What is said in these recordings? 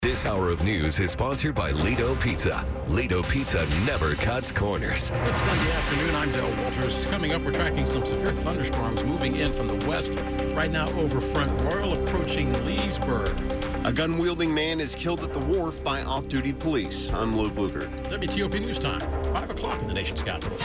This hour of news is sponsored by Lido Pizza. Lido Pizza never cuts corners. Good Sunday afternoon. I'm Dale Walters. Coming up, we're tracking some severe thunderstorms moving in from the west. Right now, over Front Royal, approaching Leesburg. A gun wielding man is killed at the wharf by off duty police. I'm Lou Blucher. WTOP News Time, 5 o'clock in the nation's capital.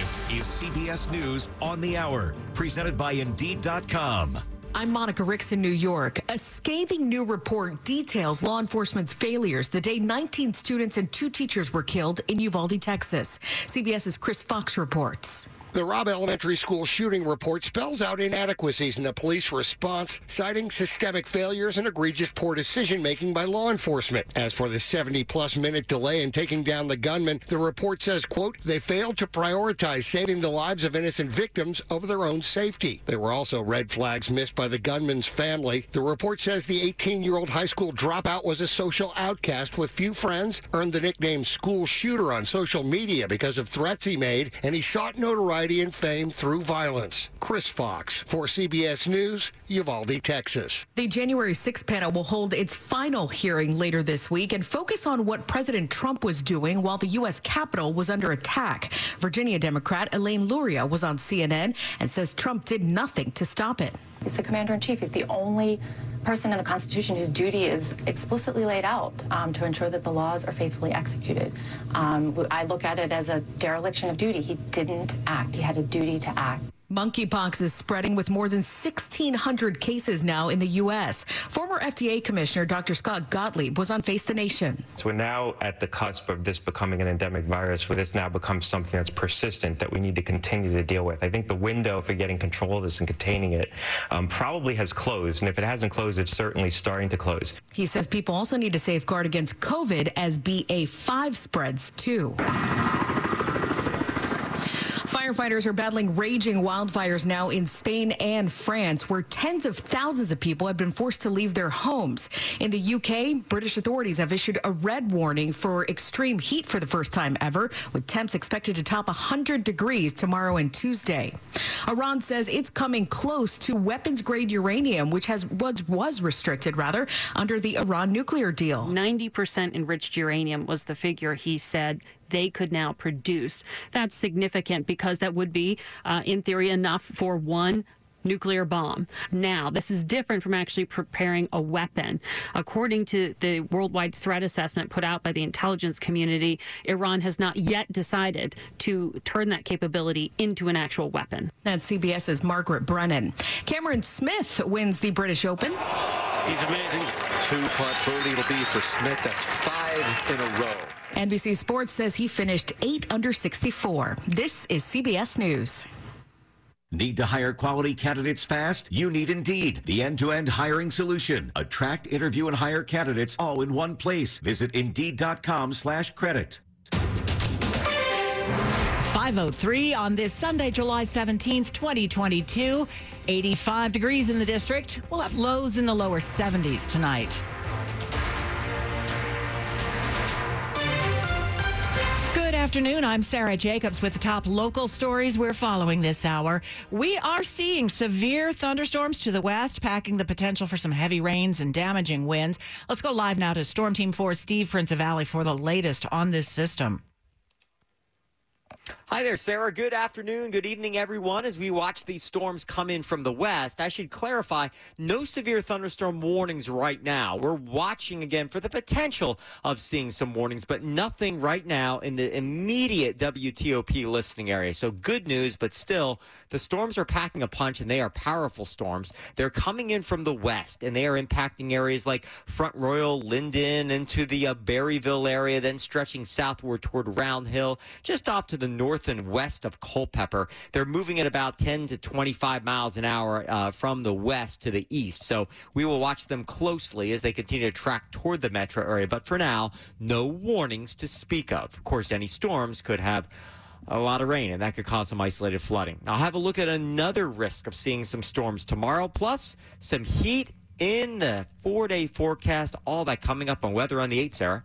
This is CBS News on the Hour, presented by Indeed.com. I'm Monica Ricks in New York. A scathing new report details law enforcement's failures the day 19 students and two teachers were killed in Uvalde, Texas. CBS's Chris Fox reports. The Robb Elementary School shooting report spells out inadequacies in the police response, citing systemic failures and egregious poor decision making by law enforcement. As for the 70 plus minute delay in taking down the gunman, the report says, quote, they failed to prioritize saving the lives of innocent victims over their own safety. There were also red flags missed by the gunman's family. The report says the 18 year old high school dropout was a social outcast with few friends, earned the nickname school shooter on social media because of threats he made, and he sought notoriety and fame through violence. Chris Fox for CBS News, Uvalde, Texas. The January 6 panel will hold its final hearing later this week and focus on what President Trump was doing while the U.S. Capitol was under attack. Virginia Democrat Elaine Luria was on CNN and says Trump did nothing to stop it. He's the commander in chief. He's the only person in the Constitution whose duty is explicitly laid out um, to ensure that the laws are faithfully executed. Um, I look at it as a dereliction of duty. He didn't act. He had a duty to act. Monkeypox is spreading with more than 1,600 cases now in the U.S. Former FDA Commissioner Dr. Scott Gottlieb was on Face the Nation. So we're now at the cusp of this becoming an endemic virus, where this now becomes something that's persistent that we need to continue to deal with. I think the window for getting control of this and containing it um, probably has closed, and if it hasn't closed, it's certainly starting to close. He says people also need to safeguard against COVID as BA5 spreads too. Firefighters are battling raging wildfires now in Spain and France, where tens of thousands of people have been forced to leave their homes. In the UK, British authorities have issued a red warning for extreme heat for the first time ever, with temps expected to top 100 degrees tomorrow and Tuesday. Iran says it's coming close to weapons grade uranium, which has was, was restricted rather under the Iran nuclear deal. 90% enriched uranium was the figure he said they could now produce. That's significant because that would be, uh, in theory, enough for one nuclear bomb. Now, this is different from actually preparing a weapon. According to the worldwide threat assessment put out by the intelligence community, Iran has not yet decided to turn that capability into an actual weapon. That's CBS's Margaret Brennan. Cameron Smith wins the British Open. He's amazing. Two putt birdie it'll be for Smith. That's five in a row. NBC Sports says he finished 8 under 64. This is CBS News. Need to hire quality candidates fast? You need Indeed, the end-to-end hiring solution. Attract, interview, and hire candidates all in one place. Visit Indeed.com slash credit. 503 on this Sunday, July 17th, 2022. 85 degrees in the district. We'll have lows in the lower 70s tonight. Afternoon. I'm Sarah Jacobs with the top local stories we're following this hour. We are seeing severe thunderstorms to the west, packing the potential for some heavy rains and damaging winds. Let's go live now to Storm Team 4 Steve Prinzivalli for the latest on this system. Hi there, Sarah. Good afternoon. Good evening, everyone. As we watch these storms come in from the west, I should clarify no severe thunderstorm warnings right now. We're watching again for the potential of seeing some warnings, but nothing right now in the immediate WTOP listening area. So good news, but still, the storms are packing a punch and they are powerful storms. They're coming in from the west and they are impacting areas like Front Royal, Linden, into the uh, Berryville area, then stretching southward toward Round Hill, just off to the north and west of Culpeper. They're moving at about 10 to 25 miles an hour uh, from the west to the east. So we will watch them closely as they continue to track toward the metro area. But for now, no warnings to speak of. Of course, any storms could have a lot of rain, and that could cause some isolated flooding. I'll have a look at another risk of seeing some storms tomorrow, plus some heat in the four day forecast. All that coming up on Weather on the 8, Sarah.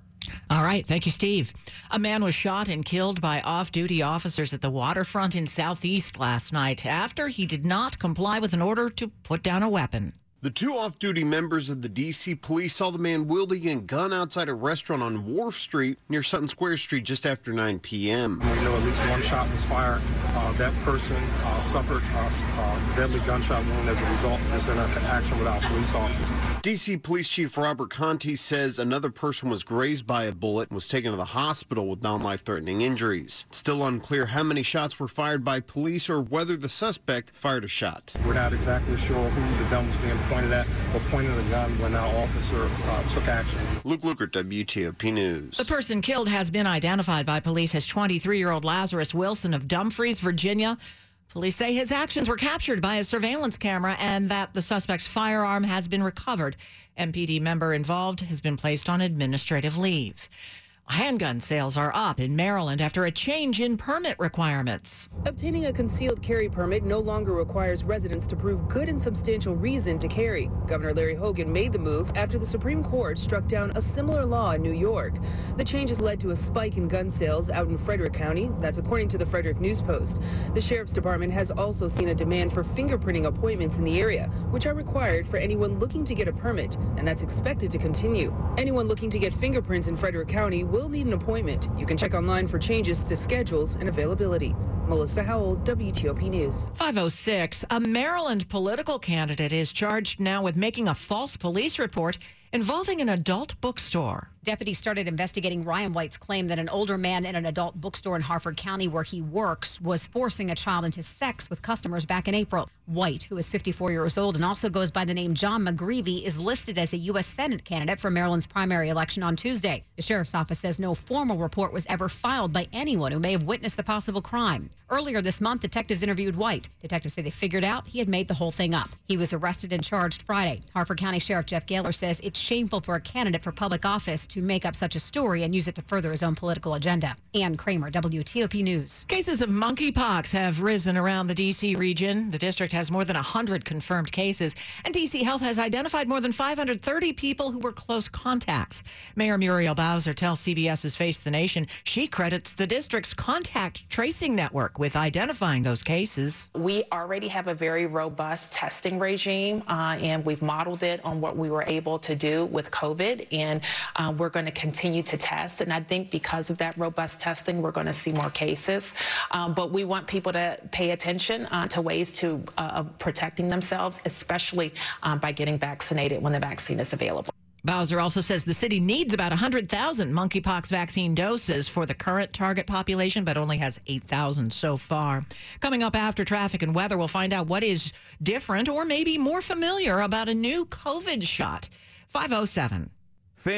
All right. Thank you, Steve. A man was shot and killed by off duty officers at the waterfront in Southeast last night after he did not comply with an order to put down a weapon. The two off duty members of the D.C. police saw the man wielding a gun outside a restaurant on Wharf Street near Sutton Square Street just after 9 p.m. We know at least one shot was fired. Uh, that person uh, suffered a deadly gunshot wound as a result of this interaction with our police officers. D.C. Police Chief Robert Contee says another person was grazed by a bullet and was taken to the hospital with non life threatening injuries. It's still unclear how many shots were fired by police or whether the suspect fired a shot. We're not exactly sure who the gun was being pointed at or pointed the gun when our officer uh, took action. Luke Lukert, WTOP News. The person killed has been identified by police as 23 year old Lazarus Wilson of Dumfries, Virginia. Police say his actions were captured by a surveillance camera and that the suspect's firearm has been recovered. MPD member involved has been placed on administrative leave. Handgun sales are up in Maryland after a change in permit requirements. Obtaining a concealed carry permit no longer requires residents to prove good and substantial reason to carry. Governor Larry Hogan made the move after the Supreme Court struck down a similar law in New York. The changes led to a spike in gun sales out in Frederick County. That's according to the Frederick News Post. The Sheriff's Department has also seen a demand for fingerprinting appointments in the area, which are required for anyone looking to get a permit, and that's expected to continue. Anyone looking to get fingerprints in Frederick County will need an appointment. You can check online for changes to schedules and availability. Melissa Howell, WTOP News. 506. A Maryland political candidate is charged now with making a false police report involving an adult bookstore. Deputies started investigating Ryan White's claim that an older man in an adult bookstore in Harford County, where he works, was forcing a child into sex with customers back in April. White, who is 54 years old and also goes by the name John McGreevy, is listed as a U.S. Senate candidate for Maryland's primary election on Tuesday. The sheriff's office says no formal report was ever filed by anyone who may have witnessed the possible crime. Earlier this month, detectives interviewed White. Detectives say they figured out he had made the whole thing up. He was arrested and charged Friday. Harford County Sheriff Jeff Gahler says it's shameful for a candidate for public office to make up such a story and use it to further his own political agenda. Ann Kramer, WTOP News. Cases of monkeypox have risen around the D.C. region. The district has more than 100 confirmed cases, and D.C. Health has identified more than 530 people who were close contacts. Mayor Muriel Bowser tells CBS's Face the Nation she credits the district's contact tracing network with identifying those cases. We already have a very robust testing regime, uh, and we've modeled it on what we were able to do with COVID, and uh, we're going to continue to test. And I think because of that robust testing, we're going to see more cases. Um, but we want people to pay attention uh, to ways to uh, protecting themselves, especially uh, by getting vaccinated when the vaccine is available. Bowser also says the city needs about 100,000 monkeypox vaccine doses for the current target population, but only has 8,000 so far. Coming up after traffic and weather, we'll find out what is different or maybe more familiar about a new COVID shot. 507.